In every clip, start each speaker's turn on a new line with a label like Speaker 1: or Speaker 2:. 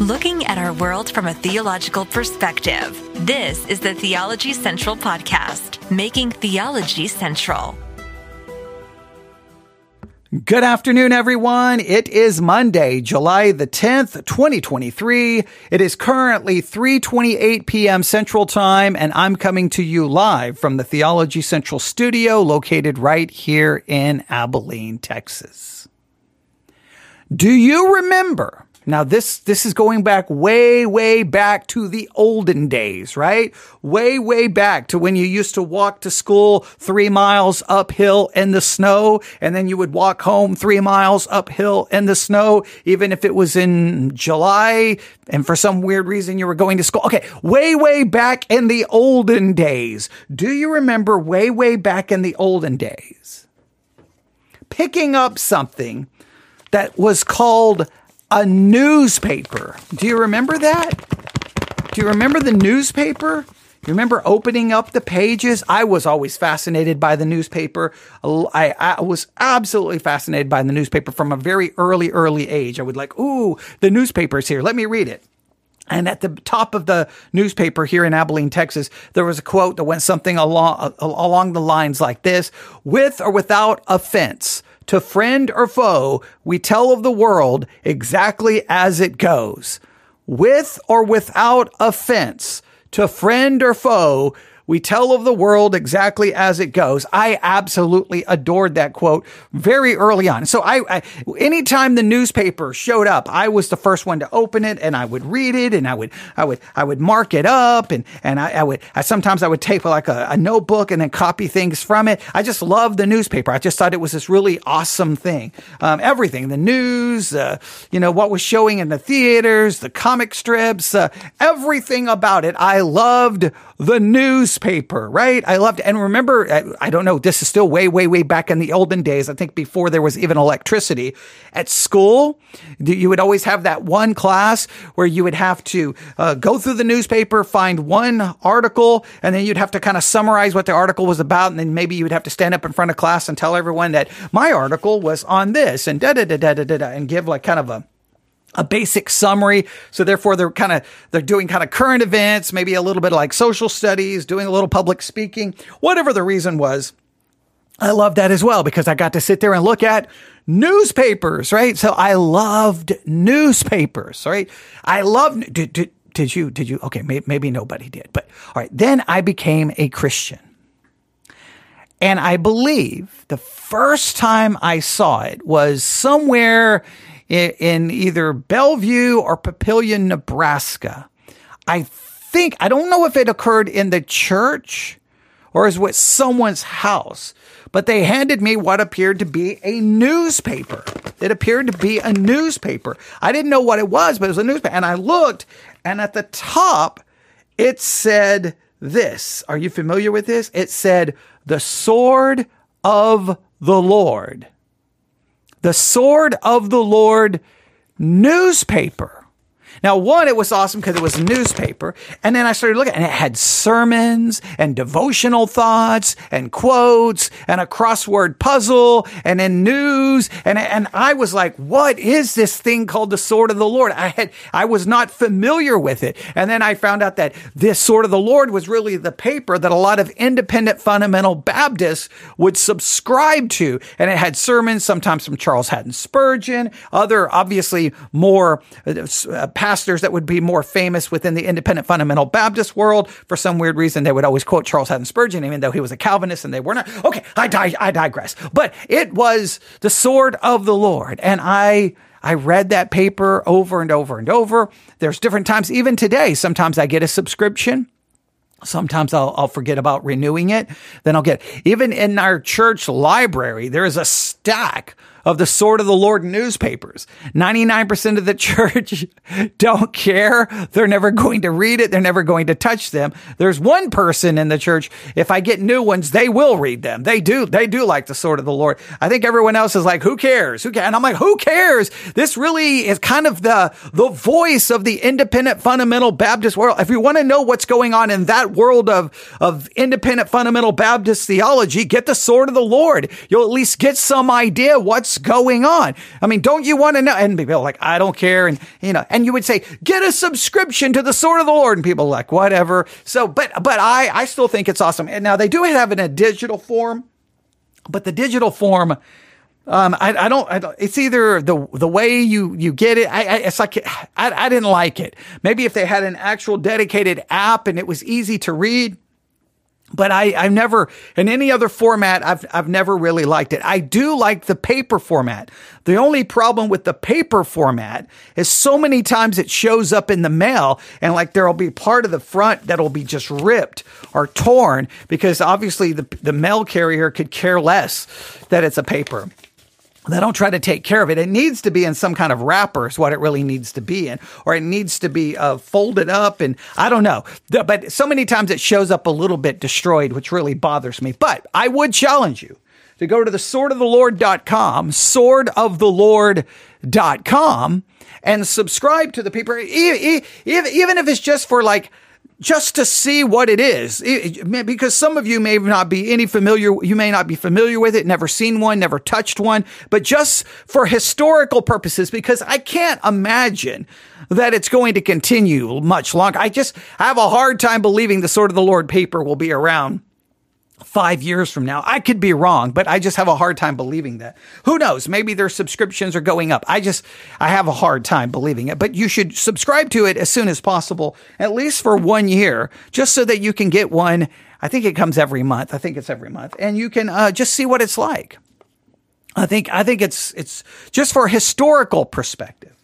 Speaker 1: looking at our world from a theological perspective. This is the Theology Central Podcast, making theology central.
Speaker 2: Good afternoon, everyone. It is Monday, July the 10th, 2023. It is currently 3.28 p.m. Central Time, and I'm coming to you live from the Theology Central studio located right here in Abilene, Texas. Do you remember now this, this is going back way, way back to the olden days, right? Way, way back to when you used to walk to school three miles uphill in the snow and then you would walk home three miles uphill in the snow, even if it was in July and for some weird reason you were going to school. Okay. Way, way back in the olden days. Do you remember way, way back in the olden days? Picking up something that was called a newspaper. Do you remember that? Do you remember the newspaper? You remember opening up the pages? I was always fascinated by the newspaper. I, I, was absolutely fascinated by the newspaper from a very early, early age. I would like, ooh, the newspaper's here. Let me read it. And at the top of the newspaper here in Abilene, Texas, there was a quote that went something along, along the lines like this, with or without offense to friend or foe, we tell of the world exactly as it goes. With or without offense, to friend or foe, we tell of the world exactly as it goes. I absolutely adored that quote very early on. So I, I, anytime the newspaper showed up, I was the first one to open it and I would read it and I would, I would, I would mark it up and, and I, I would, I, sometimes I would take like a, a notebook and then copy things from it. I just loved the newspaper. I just thought it was this really awesome thing. Um, everything, the news, uh, you know, what was showing in the theaters, the comic strips, uh, everything about it. I loved the newspaper, right? I loved, and remember, I, I, don't know, this is still way, way, way back in the olden days. I think before there was even electricity at school, you would always have that one class where you would have to uh, go through the newspaper, find one article, and then you'd have to kind of summarize what the article was about. And then maybe you would have to stand up in front of class and tell everyone that my article was on this and da da da da da da, and give like kind of a a basic summary. So therefore they're kind of, they're doing kind of current events, maybe a little bit like social studies, doing a little public speaking, whatever the reason was. I love that as well because I got to sit there and look at newspapers, right? So I loved newspapers, right? I loved, did, did, did you, did you, okay, maybe, maybe nobody did, but all right. Then I became a Christian. And I believe the first time I saw it was somewhere in either Bellevue or Papillion, Nebraska. I think, I don't know if it occurred in the church or is with someone's house, but they handed me what appeared to be a newspaper. It appeared to be a newspaper. I didn't know what it was, but it was a newspaper. And I looked, and at the top, it said this. Are you familiar with this? It said, The Sword of the Lord the Sword of the Lord newspaper. Now, one, it was awesome because it was a newspaper. And then I started looking and it had sermons and devotional thoughts and quotes and a crossword puzzle and then news. And, and I was like, what is this thing called the sword of the Lord? I had, I was not familiar with it. And then I found out that this sword of the Lord was really the paper that a lot of independent fundamental Baptists would subscribe to. And it had sermons, sometimes from Charles Haddon Spurgeon, other obviously more uh, uh pastors that would be more famous within the independent fundamental Baptist world. For some weird reason, they would always quote Charles Haddon Spurgeon, even though he was a Calvinist and they were not. Okay, I, di- I digress. But it was the sword of the Lord. And I, I read that paper over and over and over. There's different times, even today, sometimes I get a subscription. Sometimes I'll, I'll forget about renewing it. Then I'll get, even in our church library, there is a stack of the Sword of the Lord newspapers. 99% of the church don't care. They're never going to read it. They're never going to touch them. There's one person in the church. If I get new ones, they will read them. They do. They do like the Sword of the Lord. I think everyone else is like, who cares? Who cares? And I'm like, who cares? This really is kind of the, the voice of the independent fundamental Baptist world. If you want to know what's going on in that world of, of independent fundamental Baptist theology, get the Sword of the Lord. You'll at least get some idea what's what's going on. I mean, don't you want to know? And people like, I don't care. And, you know, and you would say, get a subscription to the sword of the Lord. And people like, whatever. So, but, but I, I still think it's awesome. And now they do have it in a digital form, but the digital form, um, I, I, don't, I, don't, it's either the, the way you, you get it. I, I it's like, I, I didn't like it. Maybe if they had an actual dedicated app and it was easy to read, but I, I've never, in any other format, I've, I've never really liked it. I do like the paper format. The only problem with the paper format is so many times it shows up in the mail and like there'll be part of the front that'll be just ripped or torn because obviously the, the mail carrier could care less that it's a paper they don't try to take care of it. It needs to be in some kind of wrapper is what it really needs to be in, or it needs to be uh, folded up. And I don't know, but so many times it shows up a little bit destroyed, which really bothers me. But I would challenge you to go to the swordoftheLord.com, swordoftheLord.com, and subscribe to the paper, even if it's just for like just to see what it is. It, because some of you may not be any familiar, you may not be familiar with it, never seen one, never touched one, but just for historical purposes, because I can't imagine that it's going to continue much longer. I just I have a hard time believing the Sword of the Lord paper will be around five years from now. I could be wrong, but I just have a hard time believing that. Who knows? Maybe their subscriptions are going up. I just, I have a hard time believing it, but you should subscribe to it as soon as possible, at least for one year, just so that you can get one. I think it comes every month. I think it's every month and you can uh, just see what it's like. I think, I think it's, it's just for historical perspective.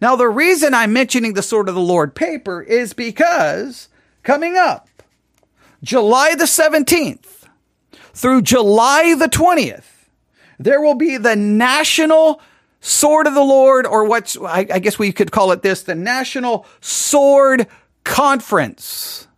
Speaker 2: Now, the reason I'm mentioning the Sword of the Lord paper is because coming up, July the 17th through July the 20th, there will be the National Sword of the Lord, or what's, I, I guess we could call it this, the National Sword Conference.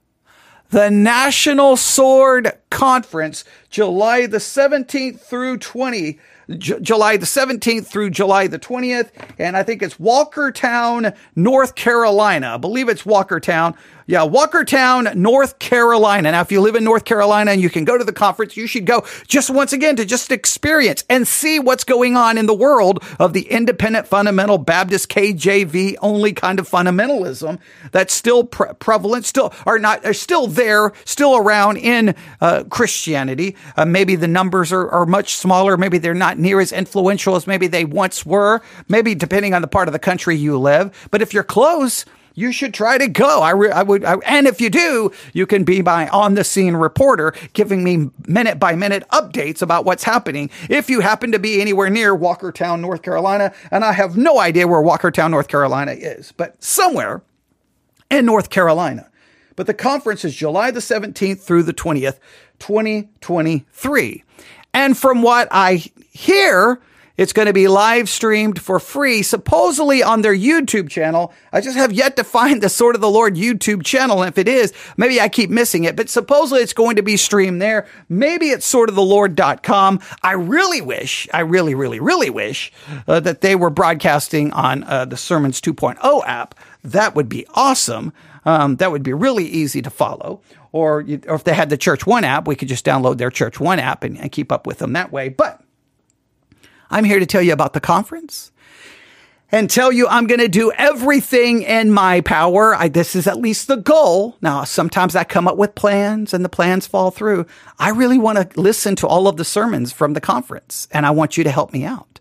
Speaker 2: The National Sword Conference, July the 17th through 20, J- July the 17th through July the 20th. And I think it's Walkertown, North Carolina. I believe it's Walkertown. Yeah, Walkertown, North Carolina. Now, if you live in North Carolina and you can go to the conference, you should go just once again to just experience and see what's going on in the world of the independent fundamental Baptist KJV only kind of fundamentalism that's still pre- prevalent, still are not are still there, still around in uh, Christianity. Uh, maybe the numbers are, are much smaller. Maybe they're not near as influential as maybe they once were. Maybe depending on the part of the country you live. But if you're close, you should try to go. I, re- I would, I, and if you do, you can be my on the scene reporter giving me minute by minute updates about what's happening. If you happen to be anywhere near Walkertown, North Carolina, and I have no idea where Walkertown, North Carolina is, but somewhere in North Carolina. But the conference is July the 17th through the 20th, 2023. And from what I hear, it's going to be live streamed for free, supposedly on their YouTube channel. I just have yet to find the Sword of the Lord YouTube channel. And if it is, maybe I keep missing it, but supposedly it's going to be streamed there. Maybe it's swordoftheLord.com. I really wish, I really, really, really wish uh, that they were broadcasting on uh, the Sermons 2.0 app. That would be awesome. Um, that would be really easy to follow. Or, or if they had the Church One app, we could just download their Church One app and, and keep up with them that way. But I'm here to tell you about the conference and tell you I'm going to do everything in my power. I, this is at least the goal. Now, sometimes I come up with plans and the plans fall through. I really want to listen to all of the sermons from the conference and I want you to help me out.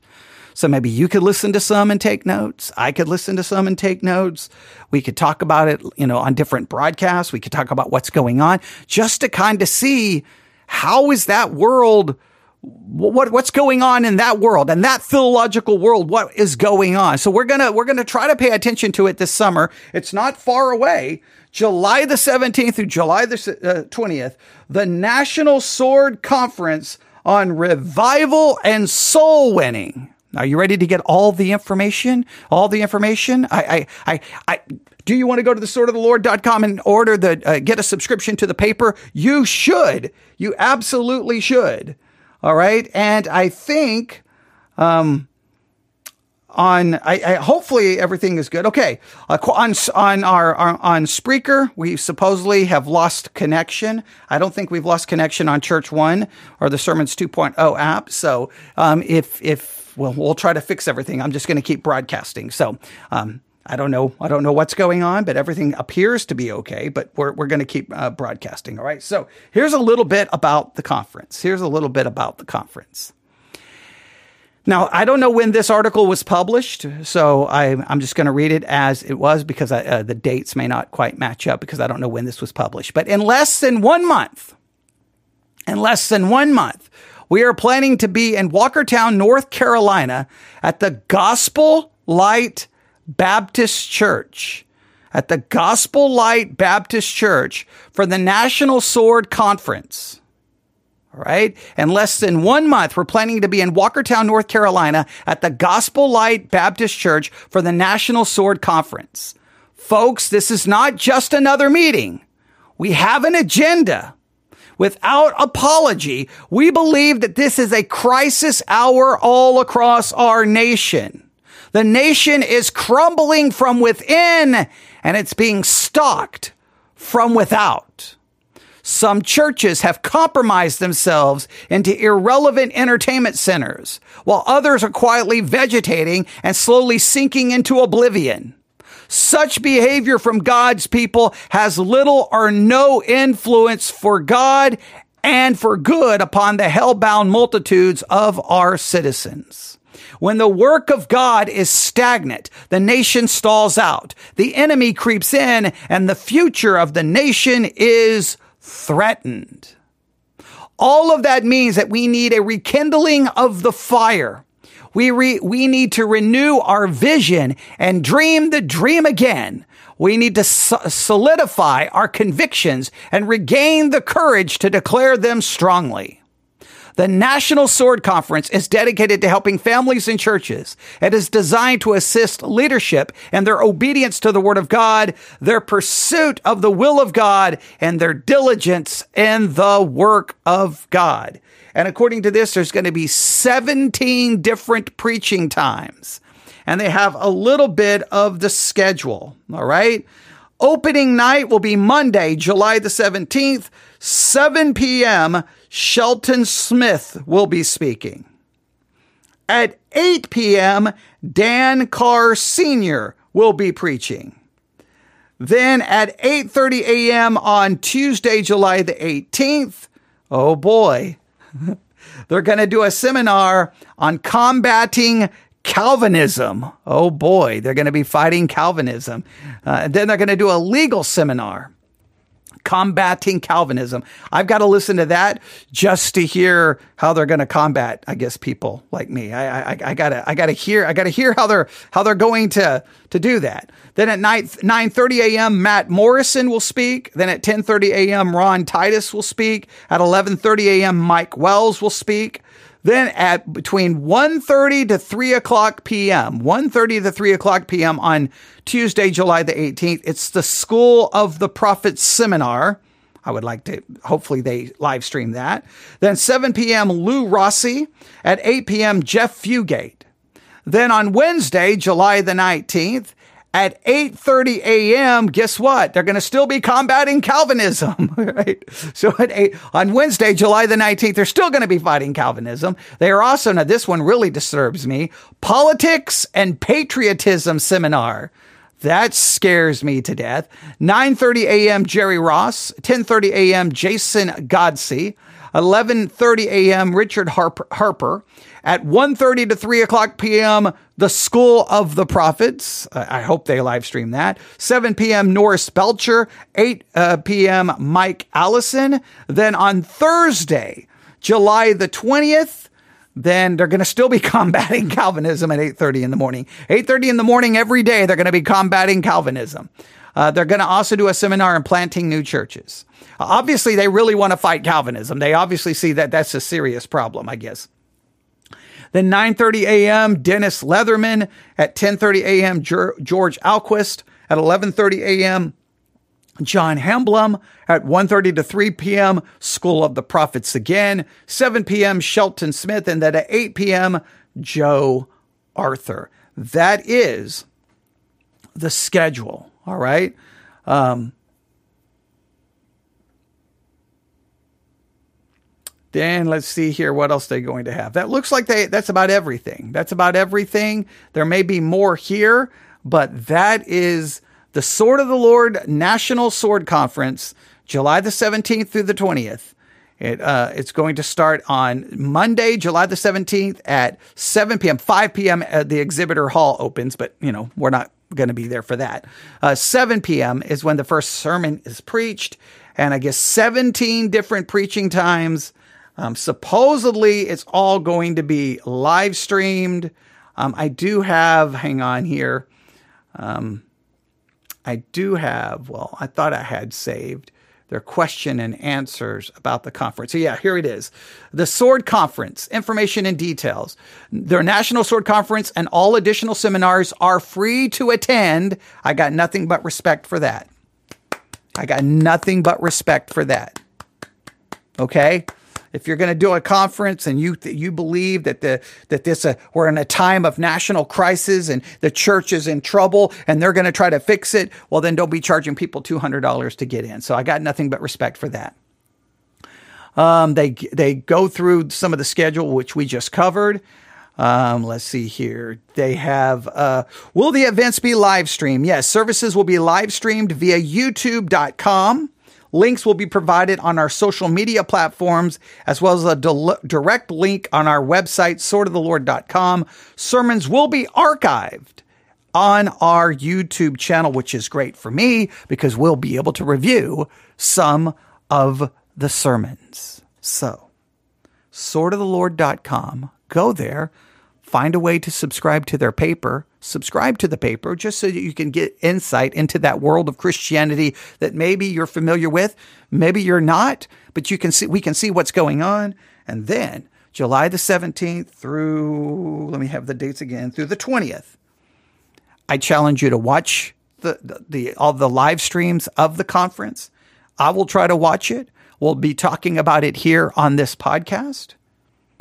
Speaker 2: So maybe you could listen to some and take notes. I could listen to some and take notes. We could talk about it, you know, on different broadcasts. We could talk about what's going on just to kind of see how is that world what what's going on in that world and that philological world what is going on? So we're going to we're to try to pay attention to it this summer. It's not far away. July the 17th through July the uh, 20th the National Sword Conference on revival and soul winning. Are you ready to get all the information? All the information? I I I, I do you want to go to the sword of the Lord.com and order the uh, get a subscription to the paper? You should. You absolutely should all right. And I think, um, on I, I, hopefully everything is good. Okay, uh, on on our, our, on Spreaker, we supposedly have lost connection. I don't think we've lost connection on Church One or the Sermons 2.0 app. So um, if if well, we'll try to fix everything. I'm just going to keep broadcasting. So. Um, I don't know. I don't know what's going on, but everything appears to be okay. But we're, we're going to keep uh, broadcasting. All right. So here's a little bit about the conference. Here's a little bit about the conference. Now, I don't know when this article was published, so I, am just going to read it as it was because I, uh, the dates may not quite match up because I don't know when this was published. But in less than one month, in less than one month, we are planning to be in Walkertown, North Carolina at the Gospel Light Baptist Church. At the Gospel Light Baptist Church for the National Sword Conference. All right. In less than one month, we're planning to be in Walkertown, North Carolina at the Gospel Light Baptist Church for the National Sword Conference. Folks, this is not just another meeting. We have an agenda. Without apology, we believe that this is a crisis hour all across our nation. The nation is crumbling from within and it's being stalked from without. Some churches have compromised themselves into irrelevant entertainment centers, while others are quietly vegetating and slowly sinking into oblivion. Such behavior from God's people has little or no influence for God and for good upon the hell-bound multitudes of our citizens. When the work of God is stagnant, the nation stalls out, the enemy creeps in, and the future of the nation is threatened. All of that means that we need a rekindling of the fire. We, re, we need to renew our vision and dream the dream again. We need to solidify our convictions and regain the courage to declare them strongly. The National Sword Conference is dedicated to helping families and churches. It is designed to assist leadership in their obedience to the Word of God, their pursuit of the will of God, and their diligence in the work of God. And according to this, there's going to be 17 different preaching times. And they have a little bit of the schedule. All right. Opening night will be Monday, July the 17th, 7 p.m. Shelton Smith will be speaking. At 8 p.m., Dan Carr Sr. will be preaching. Then at 8:30 a.m. on Tuesday, July the 18th, oh boy, they're going to do a seminar on combating Calvinism. Oh boy, they're going to be fighting Calvinism. Uh, then they're going to do a legal seminar combating Calvinism. I've got to listen to that just to hear how they're going to combat, I guess, people like me. I, I, I gotta, I gotta hear, I gotta hear how they're, how they're going to, to do that. Then at 9, 9.30 a.m., Matt Morrison will speak. Then at 10.30 a.m., Ron Titus will speak. At 11.30 a.m., Mike Wells will speak. Then at between 1.30 to 3 o'clock p.m., 1.30 to 3 o'clock p.m. on Tuesday, July the 18th, it's the School of the Prophets seminar. I would like to, hopefully they live stream that. Then 7 p.m., Lou Rossi. At 8 p.m., Jeff Fugate. Then on Wednesday, July the 19th, at 8:30 a.m. guess what they're going to still be combating calvinism right so at 8 on Wednesday July the 19th they're still going to be fighting calvinism they are also now this one really disturbs me politics and patriotism seminar that scares me to death 9:30 a.m. Jerry Ross 10:30 a.m. Jason Godsey 11:30 a.m. Richard Harper, Harper at 1.30 to 3 o'clock p.m., the School of the Prophets. I hope they live stream that. 7 p.m., Norris Belcher. 8 uh, p.m., Mike Allison. Then on Thursday, July the 20th, then they're going to still be combating Calvinism at 8:30 in the morning. 8:30 in the morning every day they're going to be combating Calvinism. Uh, they're going to also do a seminar on planting new churches. Obviously, they really want to fight Calvinism. They obviously see that that's a serious problem, I guess. Then 9:30 a.m. Dennis Leatherman at 10:30 a.m. George Alquist at 11:30 a.m. John Hamblum at 1.30 to 3 p.m. School of the Prophets again. 7 p.m. Shelton Smith and then at 8 p.m. Joe Arthur. that is the schedule. All right. Um, then let's see here what else they're going to have. That looks like they that's about everything. That's about everything. There may be more here, but that is the Sword of the Lord National Sword Conference, July the 17th through the 20th. It, uh, it's going to start on Monday, July the 17th at 7 p.m., 5 p.m. At the exhibitor hall opens, but you know, we're not going to be there for that. Uh, 7 p.m. is when the first sermon is preached, and I guess 17 different preaching times. Um, supposedly, it's all going to be live streamed. Um, I do have, hang on here. Um, I do have, well, I thought I had saved their question and answers about the conference. So yeah, here it is. The Sword Conference, information and details. Their National Sword Conference and all additional seminars are free to attend. I got nothing but respect for that. I got nothing but respect for that. Okay? If you're going to do a conference and you you believe that the that this uh, we're in a time of national crisis and the church is in trouble and they're going to try to fix it, well then don't be charging people two hundred dollars to get in. So I got nothing but respect for that. Um, they they go through some of the schedule which we just covered. Um, let's see here. They have, uh, will the events be live streamed? Yes, services will be live streamed via youtube.com Links will be provided on our social media platforms, as well as a del- direct link on our website, swordoftheLord.com. Sermons will be archived on our YouTube channel, which is great for me because we'll be able to review some of the sermons. So, swordoftheLord.com, go there, find a way to subscribe to their paper subscribe to the paper just so that you can get insight into that world of Christianity that maybe you're familiar with, maybe you're not, but you can see we can see what's going on. And then July the 17th through let me have the dates again, through the 20th. I challenge you to watch the, the, the all the live streams of the conference. I will try to watch it. We'll be talking about it here on this podcast.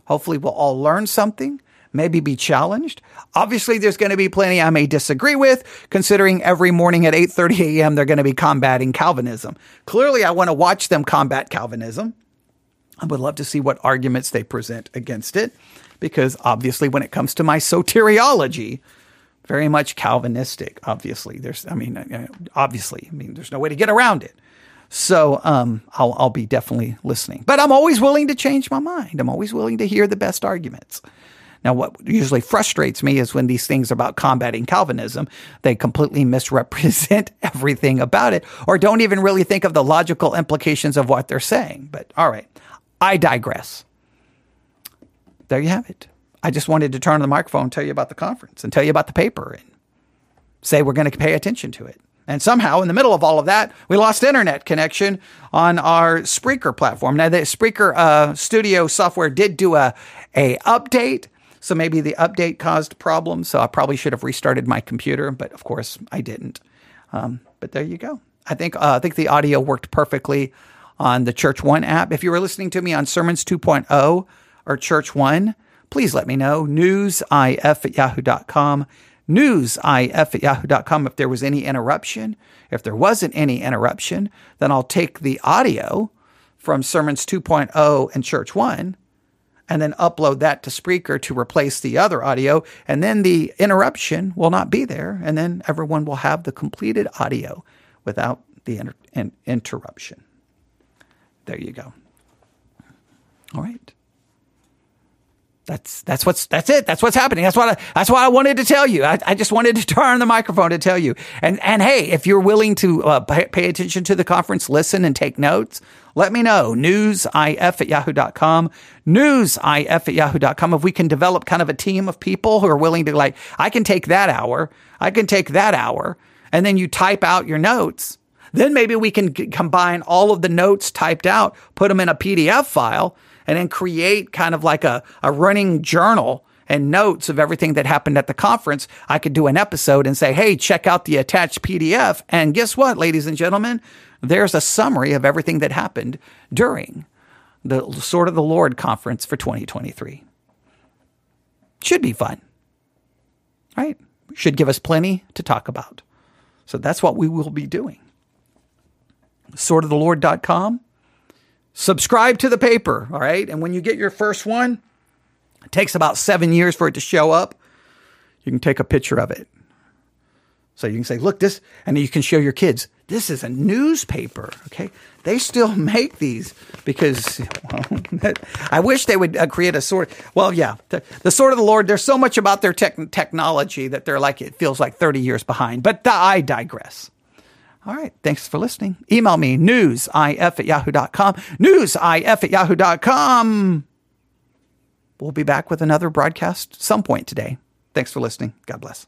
Speaker 2: Hopefully we'll all learn something maybe be challenged. Obviously, there's going to be plenty I may disagree with, considering every morning at 8:30 a.m. they're going to be combating Calvinism. Clearly, I want to watch them combat Calvinism. I would love to see what arguments they present against it, because obviously, when it comes to my soteriology, very much Calvinistic. Obviously, there's, I mean, uh, obviously, I mean, there's no way to get around it. So um, I'll, I'll be definitely listening. But I'm always willing to change my mind. I'm always willing to hear the best arguments. Now, what usually frustrates me is when these things about combating Calvinism, they completely misrepresent everything about it or don't even really think of the logical implications of what they're saying. But all right, I digress. There you have it. I just wanted to turn on the microphone and tell you about the conference and tell you about the paper and say we're going to pay attention to it. And somehow, in the middle of all of that, we lost internet connection on our Spreaker platform. Now, the Spreaker uh, Studio software did do a a update, so maybe the update caused problems. So I probably should have restarted my computer, but of course I didn't. Um, but there you go. I think uh, I think the audio worked perfectly on the Church One app. If you were listening to me on Sermons 2.0 or Church One, please let me know. Newsif at yahoo.com. Newsif at yahoo.com. If there was any interruption, if there wasn't any interruption, then I'll take the audio from Sermons 2.0 and Church One and then upload that to Spreaker to replace the other audio. And then the interruption will not be there. And then everyone will have the completed audio without the inter- in- interruption. There you go. All right. That's that's what's that's it. That's what's happening. That's what I, that's what I wanted to tell you. I, I just wanted to turn the microphone to tell you. And and hey, if you're willing to uh, pay, pay attention to the conference, listen and take notes, let me know. Newsif at yahoo.com. Newsif at yahoo.com. If we can develop kind of a team of people who are willing to like, I can take that hour. I can take that hour. And then you type out your notes. Then maybe we can combine all of the notes typed out, put them in a PDF file and then create kind of like a, a running journal and notes of everything that happened at the conference, I could do an episode and say, hey, check out the attached PDF. And guess what, ladies and gentlemen? There's a summary of everything that happened during the Sword of the Lord conference for 2023. Should be fun. right? Should give us plenty to talk about. So that's what we will be doing. SwordoftheLord.com. Subscribe to the paper, all right? And when you get your first one, it takes about seven years for it to show up. You can take a picture of it. So you can say, look, this, and you can show your kids, this is a newspaper. Okay. They still make these because well, I wish they would uh, create a sword. Well, yeah, the, the, sword of the Lord, there's so much about their tech- technology that they're like, it feels like 30 years behind, but I digress. All right. Thanks for listening. Email me newsif at yahoo.com. Newsif at yahoo.com. We'll be back with another broadcast some point today. Thanks for listening. God bless.